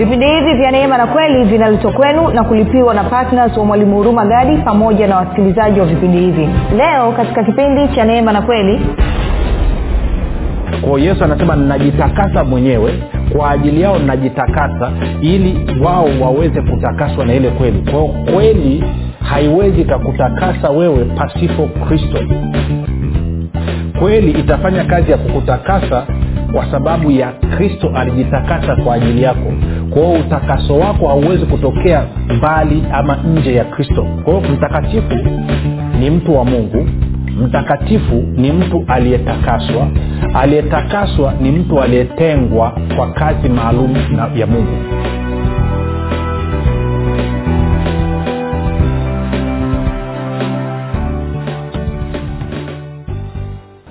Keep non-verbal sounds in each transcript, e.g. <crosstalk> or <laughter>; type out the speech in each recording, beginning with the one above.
vipindi hivi vya neema na kweli vinaletwa kwenu na kulipiwa na ptns wa mwalimu huruma gadi pamoja na wasikilizaji wa vipindi hivi. Leo katika kipindi cha neema na kweli kwao yesu anasema ninajitakasa mwenyewe kwa ajili yao najitakasa ili wao waweze kutakaswa na ile kweli. Kwao kweli haiwezi ikakutakasa wewe pasipo kristo. Kweli itafanya kazi ya kukutakasa kwa sababu ya kristo alijitakasa kwa ajili yako. Kwa utakaso wako hauwezi kutokea mbali ama nje ya kristo. Kwa mtakatifu ni mtu wa mungu mtakatifu ni mtu aliyetakaswa aliyetakaswa ni mtu aliyetengwa kwa kazi maalum ya mungu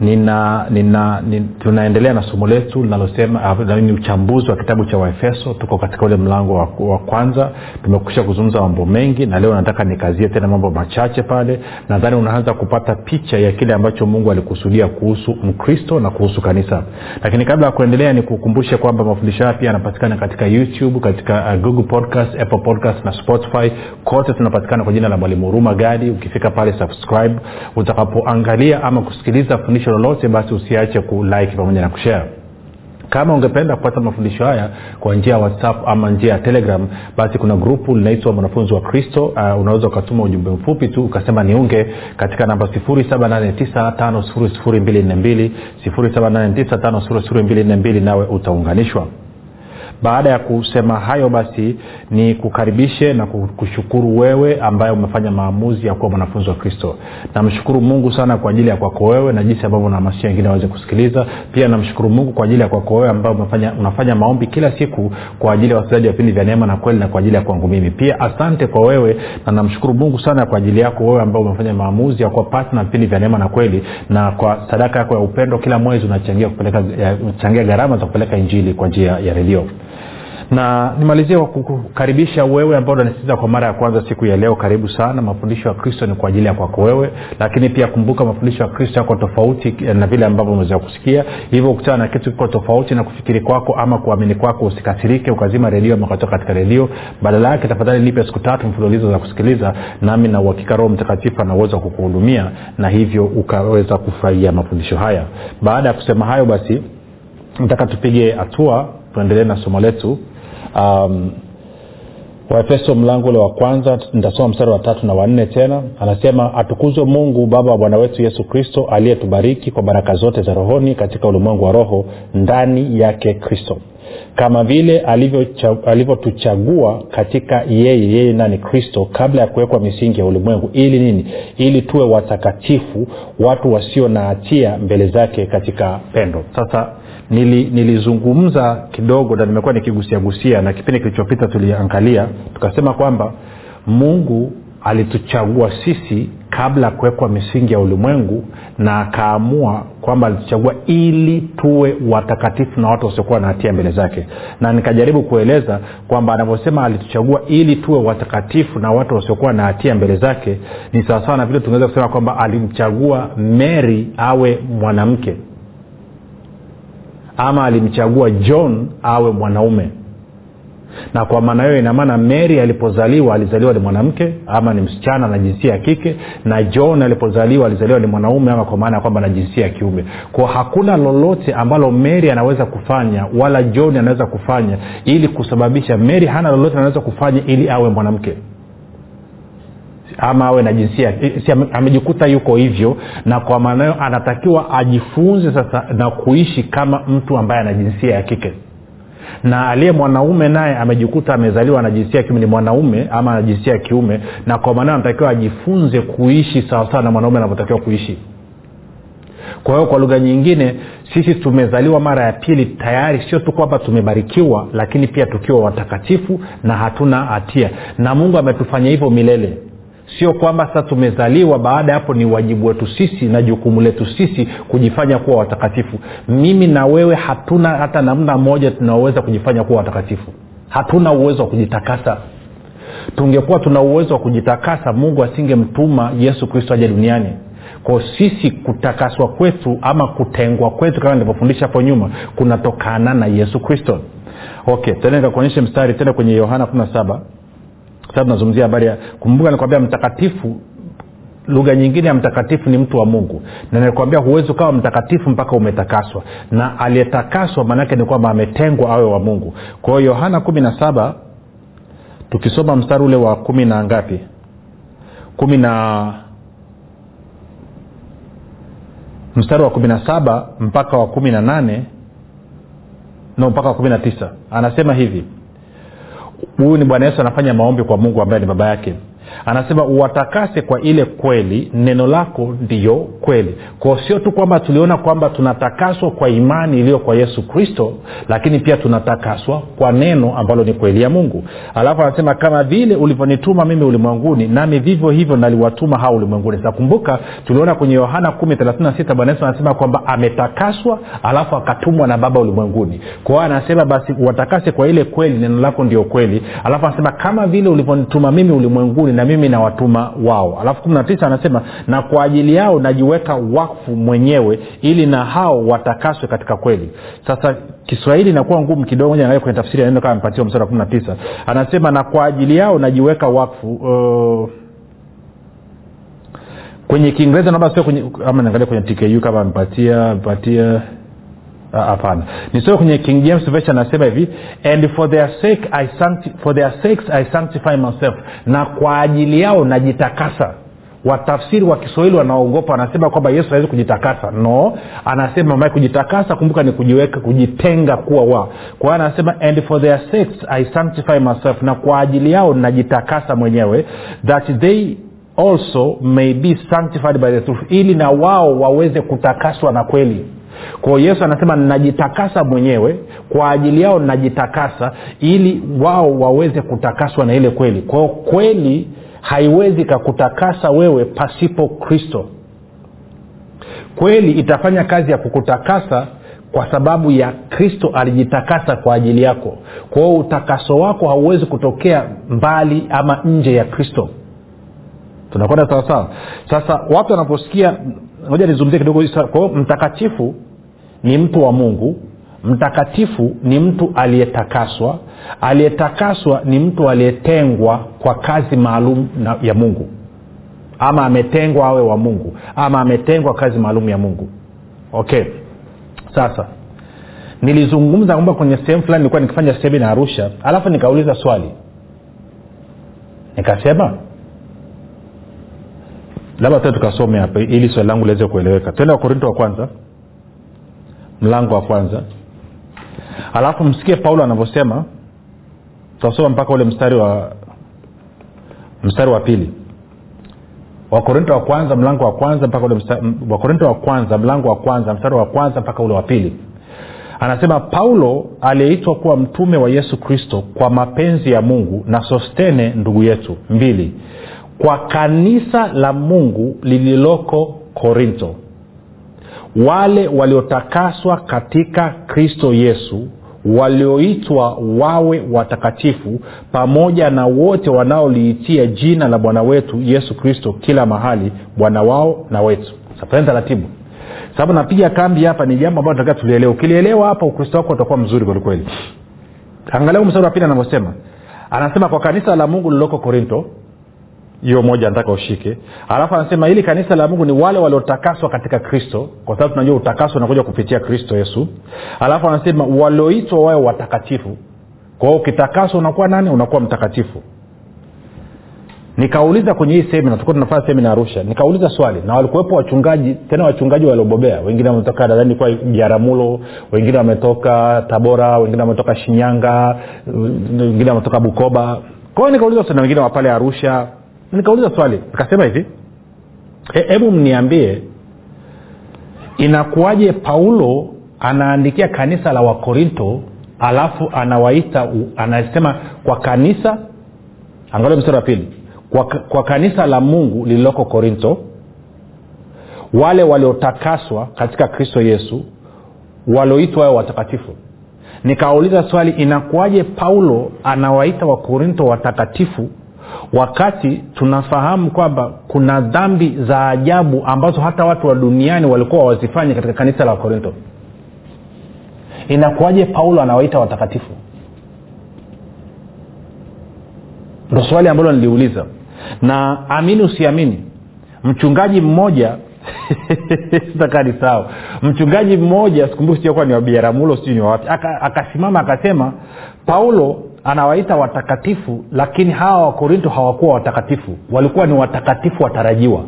nina, nina, nina tunaendelea na somo letu linalosema ni uchambuzi wa kitabu cha waefeso. Tuko katika ule mlango wa, wa kwanza. Tumekusha kuzungumza mambo mengi na leo nataka nikazie tena mambo machache pale. Nadhani unaanza kupata picha ya kile ambacho mungu alikusudia kuhusu mkristo na kuhusu kanisa. Lakini kabla ya kuendelea nikukumbushe kwamba mafundisho haya pia yanapatikana katika youtube katika uh, google podcast apple podcast na spotify. Kote tunapatikana kwa jina la mwalimu huruma gadi. Ukifika pale subscribe. Utakapoangalia ama kusikiliza fundisho lolote basi usiache kulike pamoja na kushare kama ungependa kupata mafundisho haya kwa njia ya whatsapp ama njia ya telegram basi kuna grupu linaitwa mwanafunzi wa kristo uh, unaweza ukatuma ujumbe mfupi tu ukasema niunge katika namba 7895242 7895242 nawe utaunganishwa baada ya kusema hayo basi ni kukaribishe na kushukuru wewe ambaye umefanya maamuzi ya kuwa mwanafunzi wa kristo. Namshukuru mungu sana kwa ajili ya kwako wewe na jinsi ambavyo unahamasisha wengine waweze kusikiliza. Pia namshukuru mungu kwa ajili ya kwako wewe ambaye unafanya maombi kila siku kwa ajili ya wasikilizaji wa vipindi vya neema na kweli na kwa ajili ya kwangu mimi. Pia asante kwa wewe na namshukuru mungu sana kwa ajili yako wewe ambao umefanya maamuzi ya kuwa patna vipindi vya neema na kweli na kwa sadaka yako ya upendo kila mwezi unachangia gharama za kupeleka injili kwa njia ya redio na nimalizie kwa kukaribisha wewe ambao unanisikiza kwa mara ya kwanza siku ya leo. Karibu sana. Mafundisho ya kristo ni kwa ajili ya kwako wewe. Lakini pia kumbuka mafundisho ya kristo yako tofauti na vile ambavyo umeweza kusikia. Hivyo ukutana na kitu kiko tofauti na kufikiri kwako ama kuamini kwako usikasirike ukazima redio ama katika redio. Badala yake tafadhali nipe siku tatu mfululizo za kusikiliza nami na uhakika roho mtakatifu anauweza kukuhudumia na hivyo ukaweza kufurahia mafundisho haya. Baada ya kusema hayo basi nataka tupige hatua tuendelee na somo letu um, waefeso mlango ule wa kwanza nitasoma mstari wa tatu na wanne tena. Anasema atukuzwe mungu baba wa bwana wetu yesu kristo aliyetubariki kwa baraka zote za rohoni katika ulimwengu wa roho ndani yake kristo. Kama vile alivyotuchagua katika yeye yeye nani kristo kabla ya kuwekwa misingi ya ulimwengu. Ili nini? Ili tuwe watakatifu watu wasio na hatia mbele zake katika pendo. Sasa nili, nilizungumza kidogo na nimekuwa nikigusiagusia na kipindi kilichopita tuliangalia tukasema kwamba mungu alituchagua sisi kabla ya kuwekwa misingi ya ulimwengu na akaamua kwamba alituchagua ili tuwe watakatifu na watu wasiokuwa na hatia mbele zake. Na nikajaribu kueleza kwamba anavyosema alituchagua ili tuwe watakatifu na watu wasiokuwa na hatia mbele zake ni sawasawa na vile tungeweza kusema kwamba alimchagua meri awe mwanamke ama alimchagua john awe mwanaume. Na kwa maana hiyo inamaana mary alipozaliwa alizaliwa ni mwanamke ama ni msichana na jinsia ya kike na john alipozaliwa alizaliwa ni mwanaume ama kwa maana ya kwamba na jinsia ya kiume. Kwa hakuna lolote ambalo mary anaweza kufanya wala john anaweza kufanya ili kusababisha mary hana lolote anaweza kufanya ili awe mwanamke ama awe na jinsia si amejikuta yuko hivyo na kwa maana anatakiwa ajifunze sasa na kuishi kama mtu ambaye ana jinsia ya kike. Na aliye mwanaume naye amejikuta amezaliwa na jinsia ya kiume ni mwanaume ama na jinsia ya kiume na kwa maana anatakiwa ajifunze kuishi sawasawa na mwanaume anavyotakiwa kuishi. Kwa hiyo kwa lugha nyingine sisi tumezaliwa mara ya pili tayari sio tu kwamba tumebarikiwa lakini pia tukiwa watakatifu na hatuna hatia. Na mungu ametufanya hivyo milele sio kwamba sasa tumezaliwa baada ya hapo ni wajibu wetu sisi na jukumu letu sisi kujifanya kuwa watakatifu. Mimi na wewe hatuna hata namna moja tunaoweza kujifanya kuwa watakatifu. Hatuna uwezo wa kujitakasa. Tungekuwa tuna uwezo wa kujitakasa mungu asingemtuma yesu kristo aje duniani. Kwa sisi kutakaswa kwetu ama kutengwa kwetu kama nilivyofundisha hapo nyuma kunatokana na yesu kristo. Okay tena nikakuonyeshe mstari tena kwenye yohana 17 sasa tunazungumzia habari ya kumbuka nikwambia mtakatifu lugha nyingine ya mtakatifu ni mtu wa mungu. Na nilikwambia huwezi ukawa mtakatifu mpaka umetakaswa. Na aliyetakaswa maanaake ni kwamba ametengwa awe wa mungu. Kwa hiyo yohana kumi na saba tukisoma mstari ule wa kumi na ngapi? Kumi na mstari wa kumi na saba mpaka wa kumi na nane no mpaka wa kumi na tisa. Anasema hivi huyu ni bwana yesu anafanya maombi kwa mungu ambaye ni baba yake anasema uwatakase kwa ile kweli neno lako ndiyo kweli. Kwao sio tu kwamba tuliona kwamba tunatakaswa kwa imani iliyo kwa yesu kristo lakini pia tunatakaswa kwa neno ambalo ni kweli ya mungu. Alafu anasema kama vile ulivyonituma mimi ulimwenguni nami vivyo hivyo naliwatuma hao ulimwenguni. Sakumbuka kumbuka tuliona kwenye yohana 136 bwana anasema kwamba ametakaswa alafu akatumwa na baba ulimwenguni. Kwao anasema basi watakase kwa ile kweli neno lako ndio kweli. Alafu anasema kama vile ulivyonituma mimi ulimwenguni na mimi nawatuma wao. Alafu kumi na tisa anasema na kwa ajili yao najiweka wakfu mwenyewe ili na hao watakaswe katika kweli. Sasa kiswahili inakuwa ngumu kidogo naangalia kwenye tafsiri ya neno kama amepatiwa msara wa kumi na tisa. Anasema na kwa ajili yao najiweka wakfu uh, kwenye kiingereza naomba sio kwenye ama niangalia kwenye tku kama amepatia amepatia hapana nisome kwenye king james version anasema hivi and for their sake I sancti, for their sakes i sanctify myself. Na kwa ajili yao najitakasa. Watafsiri wa kiswahili wanaogopa wanasema kwamba yesu hawezi kujitakasa. No anasema mae kujitakasa kumbuka ni kujiweka kujitenga kuwa wa. Kwa anasema and for their sakes i sanctify myself. Na kwa ajili yao najitakasa mwenyewe that they also may be sanctified by the truth ili na wao waweze kutakaswa na kweli kwao yesu anasema ninajitakasa mwenyewe kwa ajili yao ninajitakasa ili wao waweze kutakaswa na ile kweli. Kwao kweli haiwezi kakutakasa wewe pasipo kristo. Kweli itafanya kazi ya kukutakasa kwa sababu ya kristo alijitakasa kwa ajili yako. Kwa hiyo utakaso wako hauwezi kutokea mbali ama nje ya kristo. Tunakwenda sawasawa? Sasa watu wanaposikia moja nizungumzie kidogo. Kwao mtakatifu ni mtu wa mungu. Mtakatifu ni mtu aliyetakaswa. Aliyetakaswa ni mtu aliyetengwa kwa kazi maalum ya mungu. Ama ametengwa awe wa mungu. Ama ametengwa kazi maalum ya mungu. Okay. Sasa nilizungumza kwamba kwenye sehemu fulani nilikuwa nikifanya semina arusha alafu nikauliza swali. Nikasema labda tena tukasome hapa ili swali langu liweze kueleweka. Twende wakorinto wa kwanza mlango wa kwanza. Alafu msikie paulo anavyosema. Tutasoma mpaka ule mstari wa mstari wa pili. Wakorinto wa kwanza mlango wa kwanza mpaka ule wakorinto wa kwanza mlango wa kwanza mstari wa kwanza mpaka ule wa pili. Anasema paulo aliyeitwa kuwa mtume wa yesu kristo kwa mapenzi ya mungu na sostene ndugu yetu mbili kwa kanisa la mungu lililoko korinto wale waliotakaswa katika kristo yesu walioitwa wawe watakatifu pamoja na wote wanaoliitia jina la bwana wetu yesu kristo kila mahali bwana wao na wetu. Safani taratibu. Sababu napiga kambi hapa ni jambo ambalo tunataka tulielewa ukilielewa hapa ukristo wako utakuwa mzuri kwelikweli angalia mstari wa pili anavyosema. Anasema kwa kanisa la mungu lililoko korinto hiyo moja nataka ushike. Alafu anasema hili kanisa la mungu ni wale waliotakaswa katika kristo kwa sababu tunajua utakaso unakuja kupitia kristo yesu. Alafu anasema walioitwa wawe watakatifu. Kwao ukitakaswa unakuwa nani? Unakuwa mtakatifu. Nikauliza kwenye hii semina tulikuwa tunafanya semina arusha nikauliza swali na walikuwepo wachungaji tena wachungaji waliobobea. Wengine wametoka nadhani kwa jaramulo wengine wametoka tabora wengine wametoka shinyanga wengine wametoka bukoba. Kwao nikauliza na wengine wa pale arusha nikauliza swali nikasema hivi. Hebu e, mniambie inakuwaje paulo anaandikia kanisa la wakorinto alafu anawaita anasema kwa kanisa angalia mstari wa pili kwa, kwa kanisa la mungu lililoko korinto wale waliotakaswa katika kristo yesu walioitwa wao watakatifu. Nikawauliza swali inakuwaje paulo anawaita wakorinto watakatifu wakati tunafahamu kwamba kuna dhambi za ajabu ambazo hata watu wa duniani walikuwa wazifanye katika kanisa la wakorinto inakuwaje paulo anawaita watakatifu? Ndo swali ambalo niliuliza. Na amini usiamini mchungaji mmoja <laughs> sitakani sawa. Mchungaji mmoja sikumbuki sijakuwa ni wabiaramulo sijui ni wawapi akasimama aka akasema paulo anawaita watakatifu lakini hawa wakorinto hawakuwa watakatifu. Walikuwa ni watakatifu watarajiwa.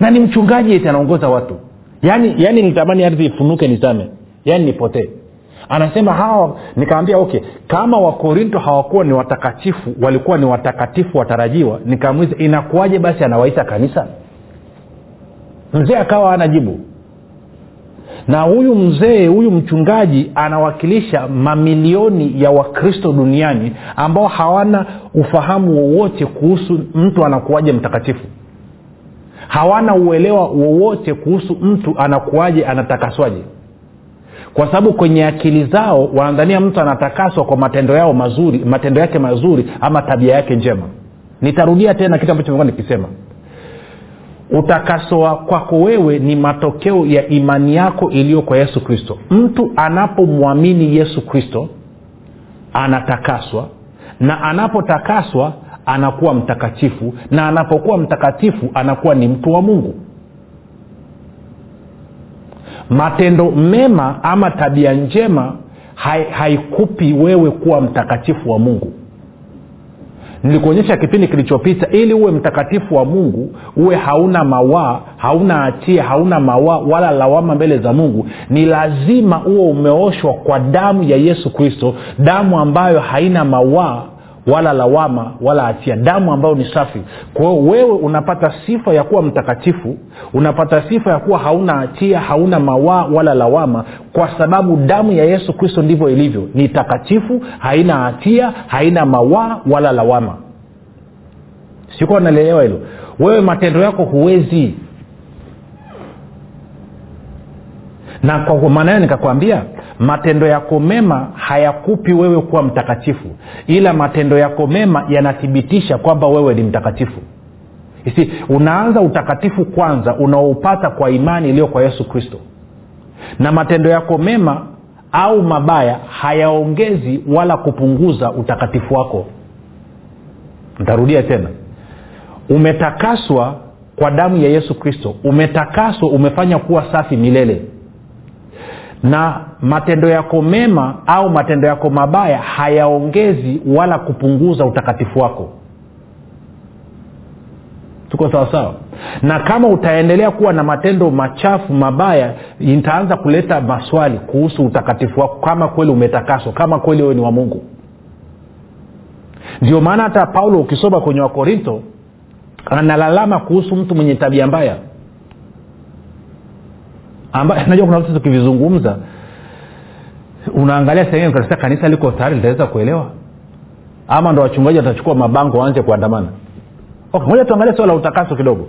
Na ni mchungaji eti anaongoza watu. Yaani yaani nitamani ardhi ifunuke nizame. Yaani nipotee. Anasema hawa nikawambia okay kama wakorinto hawakuwa ni watakatifu walikuwa ni watakatifu watarajiwa nikamuliza inakuwaje basi anawaita kanisa? Mzee akawa ana jibu na huyu mzee huyu mchungaji anawakilisha mamilioni ya wakristo duniani ambao hawana ufahamu wowote kuhusu mtu anakuwaje mtakatifu. Hawana uelewa wowote kuhusu mtu anakuwaje anatakaswaje. Kwa sababu kwenye akili zao wanadhania mtu anatakaswa kwa matendo yao mazuri matendo yake mazuri ama tabia yake njema. Nitarudia tena kitu ambacho nimekuwa nikisema utakaso kwako wewe ni matokeo ya imani yako iliyo kwa yesu kristo. Mtu anapomwamini yesu kristo anatakaswa na anapotakaswa anakuwa mtakatifu na anapokuwa mtakatifu anakuwa ni mtu wa mungu. Matendo mema ama tabia njema haikupi wewe kuwa mtakatifu wa mungu nilikuonyesha kipindi kilichopita ili uwe mtakatifu wa mungu uwe hauna mawaa hauna hatia hauna mawaa wala lawama mbele za mungu. Ni lazima uwe umeoshwa kwa damu ya yesu kristo damu ambayo haina mawaa wala lawama wala hatia. Damu ambayo ni safi. Kwa hiyo wewe unapata sifa ya kuwa mtakatifu unapata sifa ya kuwa hauna hatia hauna mawaa wala lawama kwa sababu damu ya yesu kristo ndivyo ilivyo. Ni takatifu haina hatia haina mawaa wala lawama. Sikuwa nalielewa hilo. Wewe matendo yako huwezi na kwa maana hiyo nikakwambia matendo yako mema hayakupi wewe kuwa mtakatifu ila matendo yako mema yanathibitisha kwamba wewe ni mtakatifu. Isi unaanza utakatifu kwanza unaoupata kwa imani iliyo kwa yesu kristo. Na matendo yako mema au mabaya hayaongezi wala kupunguza utakatifu wako. Ntarudia tena. Umetakaswa kwa damu ya yesu kristo. Umetakaswa umefanya kuwa safi milele na matendo yako mema au matendo yako mabaya hayaongezi wala kupunguza utakatifu wako. Tuko sawasawa na kama utaendelea kuwa na matendo machafu mabaya itaanza kuleta maswali kuhusu utakatifu wako kama kweli umetakaswa kama kweli wewe ni wa mungu. Ndio maana hata paulo ukisoma kwenye wakorinto analalama kuhusu mtu mwenye tabia mbaya najua kuna vitu tukivizungumza unaangalia sehemu katika kanisa liko tayari litaweza kuelewa? Ama ndo wachungaji watachukua mabango waanze kuandamana? Okay, moja tuangalie swala la utakaso kidogo.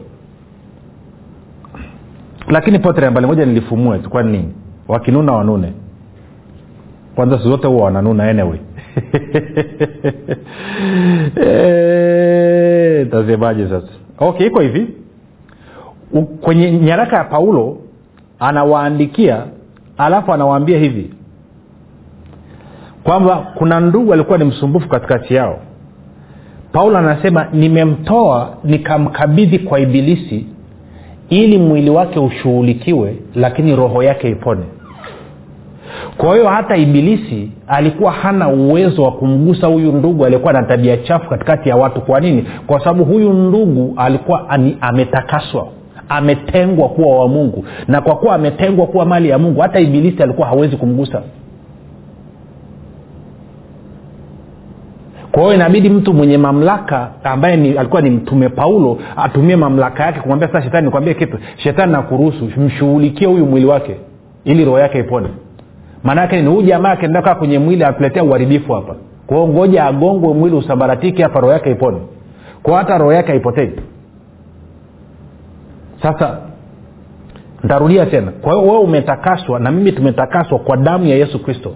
Lakini potre mbali moja nilifumue kwa nini? Wakinuna wanune. Kwanza siku zote huwa wananuna anyway. <laughs> Tasemaje sasa? Okay iko hivi. Kwenye nyaraka ya paulo anawaandikia alafu anawaambia hivi kwamba kuna ndugu alikuwa ni msumbufu katikati yao. Paulo anasema nimemtoa nikamkabidhi kwa ibilisi ili mwili wake ushughulikiwe lakini roho yake ipone. Kwa hiyo hata ibilisi alikuwa hana uwezo wa kumgusa huyu ndugu aliyekuwa na tabia chafu katikati ya watu. Kwa nini? Kwa sababu huyu ndugu alikuwa ametakaswa ametengwa kuwa wa mungu. Na kwa kuwa ametengwa kuwa mali ya mungu hata ibilisi alikuwa hawezi kumgusa. Kwa hiyo inabidi mtu mwenye mamlaka ambaye ni, alikuwa ni mtume paulo atumie mamlaka yake kumwambia sasa shetani nikwambie kitu. Shetani nakuruhusu mshughulikie huyu mwili wake ili roho yake ipone. Maanaake ni huyu jamaa akienda kaa kwenye mwili atuletea uharibifu hapa. Kwao ngoja agongwe mwili usabaratike hapa roho yake ipone. Kwao hata roho yake haipotei sasa ntarudia tena. Kwa hiyo wewe umetakaswa na mimi tumetakaswa kwa damu ya yesu kristo.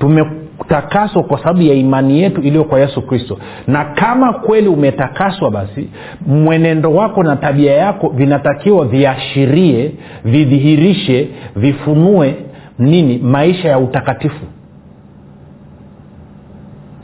Tumetakaswa kwa sababu ya imani yetu iliyo kwa yesu kristo. Na kama kweli umetakaswa basi mwenendo wako na tabia yako vinatakiwa viashirie vidhihirishe vifunue nini? Maisha ya utakatifu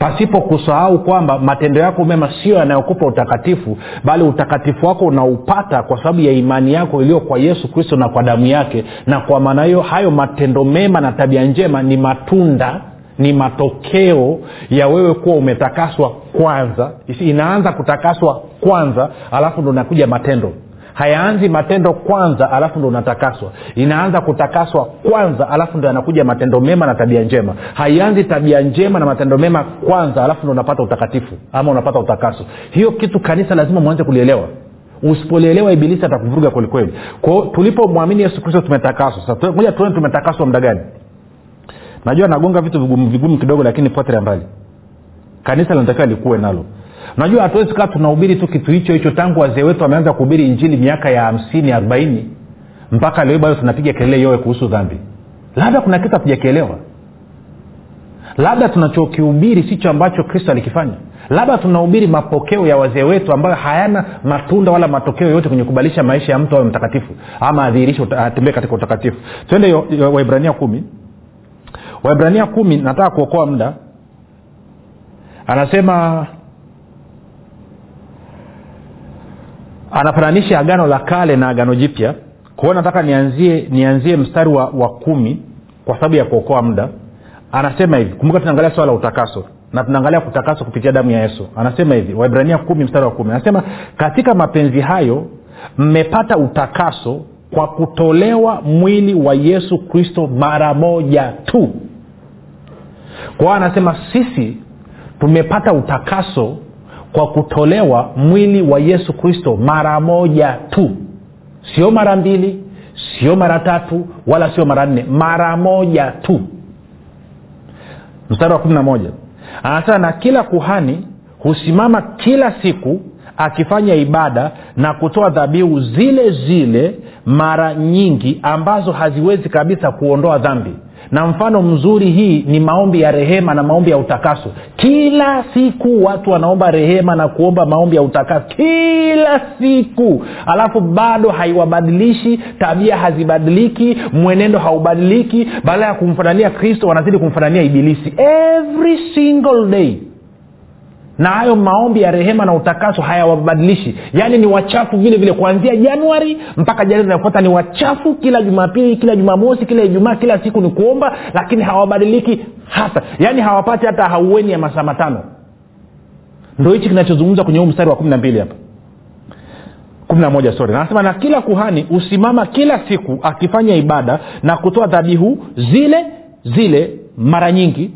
pasipo kusahau kwamba matendo yako mema sio yanayokupa utakatifu bali utakatifu wako unaupata kwa sababu ya imani yako iliyo kwa yesu kristo na kwa damu yake. Na kwa maana hiyo hayo matendo mema na tabia njema ni matunda ni matokeo ya wewe kuwa umetakaswa kwanza. Inaanza kutakaswa kwanza alafu ndo nakuja matendo hayaanzi matendo kwanza alafu ndo unatakaswa. Inaanza kutakaswa kwanza alafu ndo yanakuja matendo mema na tabia njema. Haianzi tabia njema na matendo mema kwanza alafu ndo unapata utakatifu ama unapata utakaso. Hiyo kitu kanisa lazima mwanze kulielewa. Usipolielewa ibilisi atakuvuruga kwelikweli kwao tulipomwamini yesu kristo tumetakaswa. Sasa tuone tumetakaswa muda gani. Najua nagonga vitu vigumu vigumu kidogo lakini potele mbali. Kanisa linatakiwa likuwe nalo unajua hatuwezi kaa tunahubiri tu kitu hicho hicho tangu wazee wetu wameanza kuhubiri injili miaka ya hamsini arobaini mpaka leo bado tunapiga kelele yowe kuhusu dhambi. Labda kuna kitu hatujakielewa. Labda tunachokihubiri sicho ambacho kristo alikifanya. Labda tunahubiri mapokeo ya wazee wetu ambayo hayana matunda wala matokeo yote kwenye kubadilisha maisha ya mtu awe mtakatifu ama adhihirishe atembee katika utakatifu. Twende waibrania kumi. Waibrania kumi nataka kuokoa muda. Anasema anafananisha agano la kale na agano jipya. Kwa hiyo nataka nianzie nianzie mstari wa, wa kumi kwa sababu ya kuokoa muda. Anasema hivi kumbuka tunaangalia swala la utakaso na tunaangalia kutakaswa kupitia damu ya yesu. Anasema hivi waibrania kumi mstari wa kumi. Anasema katika mapenzi hayo mmepata utakaso kwa kutolewa mwili wa yesu kristo mara moja tu. Kwa hiyo anasema sisi tumepata utakaso kwa kutolewa mwili wa yesu kristo mara moja tu. Sio mara mbili sio mara tatu wala sio mara nne mara moja tu. Mstari wa kumi na moja. Anasema na kila kuhani husimama kila siku akifanya ibada na kutoa dhabihu zile zile mara nyingi ambazo haziwezi kabisa kuondoa dhambi na mfano mzuri hii ni maombi ya rehema na maombi ya utakaso. Kila siku watu wanaomba rehema na kuomba maombi ya utakaso. Kila siku. Alafu bado haiwabadilishi tabia hazibadiliki mwenendo haubadiliki. Baada ya kumfanania kristo wanazidi kumfanania ibilisi. Every single day na hayo maombi ya rehema na utakaso hayawabadilishi. Yaani ni wachafu vile vile kuanzia januari mpaka januari inafuata ni wachafu. Kila jumapili kila jumamosi kila ijumaa kila siku ni kuomba lakini hawabadiliki hata. Yaani hawapati hata haueni ya masaa matano. Ndo hichi kinachozungumza kwenye huu mstari wa kumi na mbili hapa. moja sorry. Anasema na kila kuhani husimama kila siku akifanya ibada na kutoa dhabihu zile zile mara nyingi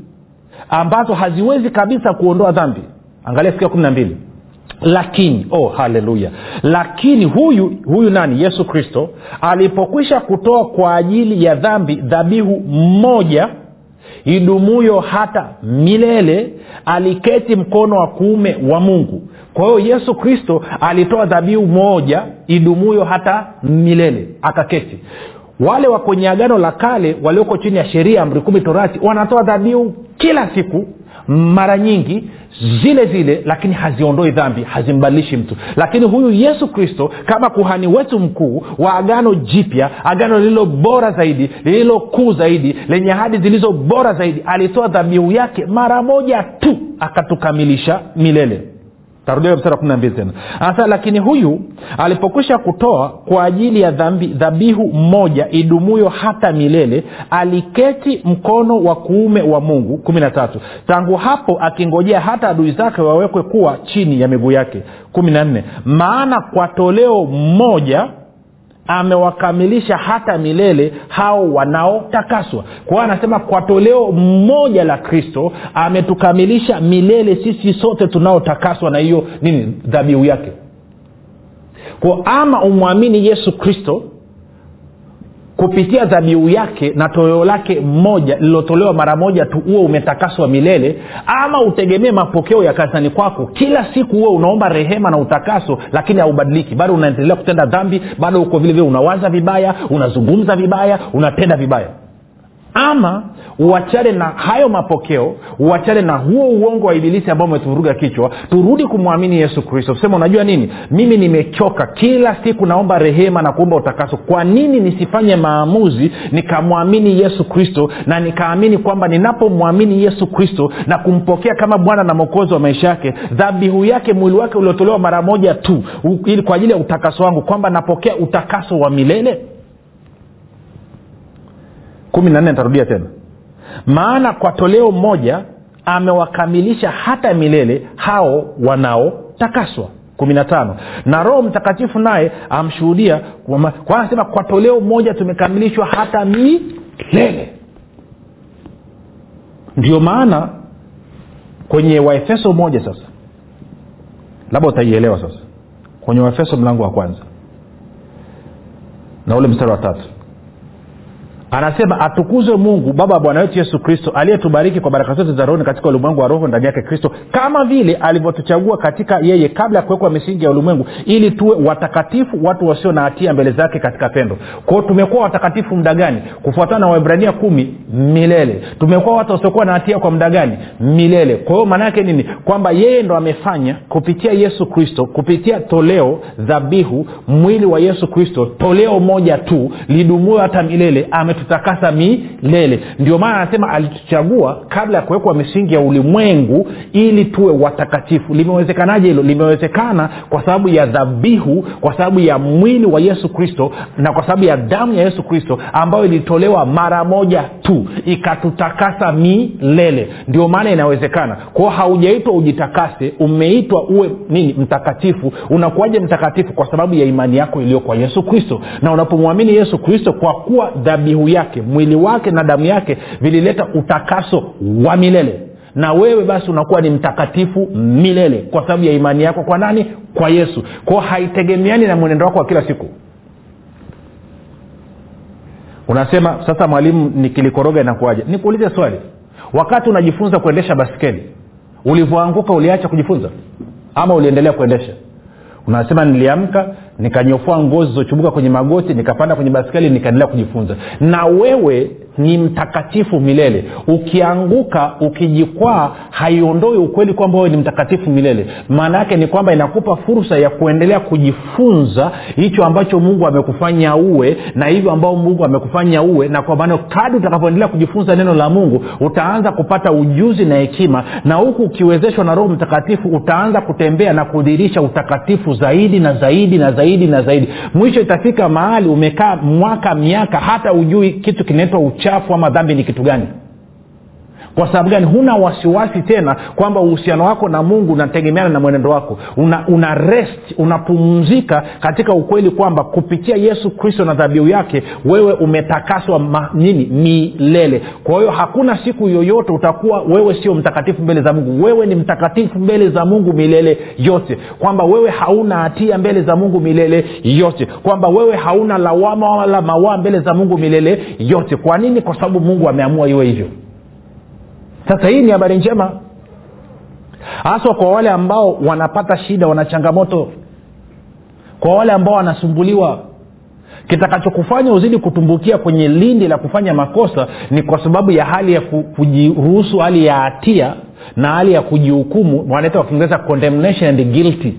ambazo haziwezi kabisa kuondoa dhambi angalia siku ya kumi na mbili. Lakini oh haleluya lakini huyu huyu nani? Yesu kristo alipokwisha kutoa kwa ajili ya dhambi dhabihu mmoja idumuyo hata milele aliketi mkono wa kuume wa mungu. Kwa hiyo yesu kristo alitoa dhabihu moja idumuyo hata milele akaketi. Wale wa kwenye agano la kale walioko chini ya sheria amri kumi torati wanatoa dhabihu kila siku mara nyingi zile zile lakini haziondoi dhambi hazimbadilishi mtu. Lakini huyu yesu kristo kama kuhani wetu mkuu wa agano jipya agano lililo bora zaidi lililo kuu zaidi lenye hadi zilizo bora zaidi alitoa dhabihu yake mara moja tu akatukamilisha milele tarudia msara wa kumi na mbili tena. Anasema lakini huyu alipokwisha kutoa kwa ajili ya dhabihu mmoja idumuyo hata milele aliketi mkono wa kuume wa mungu. Kumi na tatu. Tangu hapo akingojea hata adui zake wawekwe kuwa chini ya miguu yake. Kumi na nne. Maana kwa toleo mmoja amewakamilisha hata milele hao wanaotakaswa. Kwa anasema kwa toleo mmoja la kristo ametukamilisha milele sisi sote tunaotakaswa na hiyo nini dhabihu yake. Kwa ama umwamini yesu kristo kupitia dhabihu yake na toleo lake mmoja lililotolewa mara moja tu huo umetakaswa milele ama utegemee mapokeo ya kanisani kwako. Kila siku huo unaomba rehema na utakaso lakini haubadiliki. Bado unaendelea kutenda dhambi bado uko vile vile unawaza vibaya unazungumza vibaya unatenda vibaya ama uachane na hayo mapokeo uachane na huo uongo wa ibilisi ambao umetuvuruga kichwa turudi kumwamini yesu kristo. Tusema unajua nini? Mimi nimechoka. Kila siku naomba rehema na kuomba utakaso. Kwa nini nisifanye maamuzi nikamwamini yesu kristo na nikaamini kwamba ninapomwamini yesu kristo na kumpokea kama bwana na mwokozi wa maisha yake dhabihu yake mwili wake uliotolewa mara moja tu ili kwa ajili ya utakaso wangu kwamba napokea utakaso wa milele kumi na nne nitarudia tena. Maana kwa toleo moja amewakamilisha hata milele hao wanaotakaswa. Kumi na tano. Na roho mtakatifu naye amshuhudia kwa anasema kwa toleo moja tumekamilishwa hata milele. Ndio maana kwenye waefeso moja sasa labda utaielewa sasa. Kwenye waefeso mlango wa kwanza na ule mstari wa tatu anasema atukuzwe mungu baba wa bwana wetu yesu kristo aliyetubariki kwa baraka zote za rohoni katika ulimwengu wa roho ndani yake kristo kama vile alivyotuchagua katika yeye kabla ya kuwekwa misingi ya ulimwengu ili tuwe watakatifu watu wasio na hatia mbele zake katika pendo. Kwao tumekuwa watakatifu muda gani? Kufuatana na waibrania kumi milele. Tumekuwa watu wasiokuwa na hatia kwa muda gani? Milele. Kwa hiyo maana yake nini? Kwamba yeye ndo amefanya kupitia yesu kristo kupitia toleo dhabihu mwili wa yesu kristo toleo moja tu lidumue hata milele ame ametutakasa milele. Ndio maana anasema alituchagua kabla ya kuwekwa misingi ya ulimwengu ili tuwe watakatifu. Limewezekanaje hilo? Limewezekana kwa sababu ya dhabihu kwa sababu ya mwili wa yesu kristo na kwa sababu ya damu ya yesu kristo ambayo ilitolewa mara moja tu. Ikatutakasa milele. Ndio maana inawezekana. Kwao haujaitwa ujitakase umeitwa uwe nini? Mtakatifu. Unakuwaje mtakatifu? Kwa sababu ya imani yako iliyo kwa yesu kristo. Na unapomwamini yesu kristo kwa kuwa dhabihu yake mwili wake na damu yake vilileta utakaso wa milele. Na wewe basi unakuwa ni mtakatifu milele. Kwa sababu ya imani yako. Kwa nani? Kwa yesu. Kwao haitegemeani na mwenendo wako wa kila siku. Unasema sasa mwalimu nikilikoroga inakuaja nikuulize swali. Wakati unajifunza kuendesha baskeli ulivyoanguka uliacha kujifunza? Ama uliendelea kuendesha? Unasema niliamka nikanyofua ngozi zochubuka kwenye magoti nikapanda kwenye baskeli nikaendelea kujifunza. Na wewe ni mtakatifu milele. Ukianguka ukijikwaa haiondoi ukweli kwamba wewe ni mtakatifu milele. Maana yake ni kwamba inakupa fursa ya kuendelea kujifunza hicho ambacho mungu amekufanya uwe na hivyo ambao mungu amekufanya uwe na kwa maana kadi utakapoendelea kujifunza neno la mungu utaanza kupata ujuzi na hekima na huku ukiwezeshwa na roho mtakatifu utaanza kutembea na kudhirisha utakatifu zaidi na zaidi na zaidi na zaidi. Mwisho itafika mahali umekaa mwaka miaka hata ujui kitu kinaitwa uchafu ama dhambi ni kitu gani kwa sababu gani? Huna wasiwasi tena kwamba uhusiano wako na mungu unategemeana na mwenendo wako. Una, una rest unapumzika katika ukweli kwamba kupitia yesu kristo na dhabiu yake wewe umetakaswa ma, nini? Milele. Kwa hiyo hakuna siku yoyote utakuwa wewe sio mtakatifu mbele za mungu. Wewe ni mtakatifu mbele za mungu milele yote. Kwamba wewe hauna hatia mbele za mungu milele yote. Kwamba wewe hauna lawama wala mawaa mbele za mungu milele yote. Kwa nini? Kwa sababu mungu ameamua iwe hivyo sasa hii ni habari njema. Haswa kwa wale ambao wanapata shida wana changamoto. Kwa wale ambao wanasumbuliwa. Kitakachokufanya uzidi kutumbukia kwenye lindi la kufanya makosa ni kwa sababu ya hali ya kujiruhusu hali ya hatia na hali ya kujihukumu. Wanaita kwa kiingereza condemnation and guilty.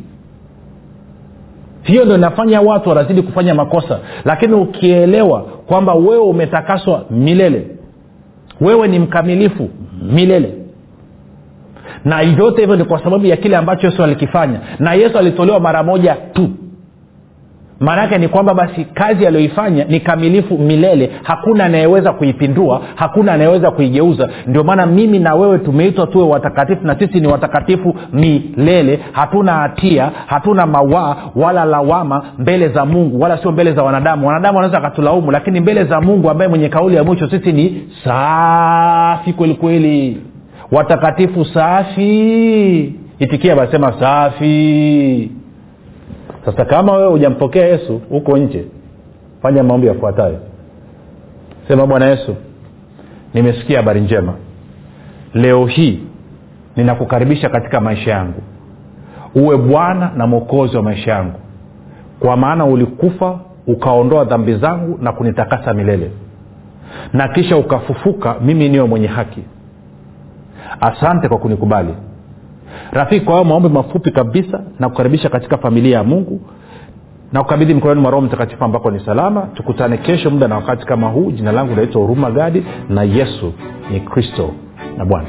Hiyo ndo inafanya watu wanazidi kufanya makosa. Lakini ukielewa kwamba wewe umetakaswa milele. Wewe ni mkamilifu milele. Na yote hivyo ni kwa sababu ya kile ambacho yesu alikifanya. Na yesu alitolewa mara moja tu maana yake ni kwamba basi kazi aliyoifanya ni kamilifu milele. Hakuna anayeweza kuipindua hakuna anayeweza kuigeuza. Ndio maana mimi na wewe tumeitwa tuwe watakatifu na sisi ni watakatifu milele. Hatuna hatia hatuna mawaa wala lawama mbele za mungu wala sio mbele za wanadamu. Wanadamu wanaweza akatulaumu lakini mbele za mungu ambaye mwenye kauli ya mwisho sisi ni safi kwelikweli watakatifu safi. Itikia basema safi sasa kama wewe hujampokea yesu huko nje. Fanya maombi yafuatayo. Sema bwana yesu nimesikia habari njema. Leo hii ninakukaribisha katika maisha yangu. Uwe bwana na mwokozi wa maisha yangu. Kwa maana ulikufa ukaondoa dhambi zangu na kunitakasa milele. Na kisha ukafufuka mimi niwe mwenye haki. Asante kwa kunikubali rafiki kwa hayo maombi mafupi kabisa na kukaribisha katika familia ya mungu na kukabidhi mkononi mwa roho mtakatifu ambako ni salama. Tukutane kesho muda na wakati kama huu. Jina langu naitwa huruma gadi na yesu ni kristo na bwana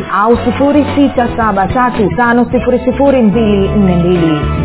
au 6735242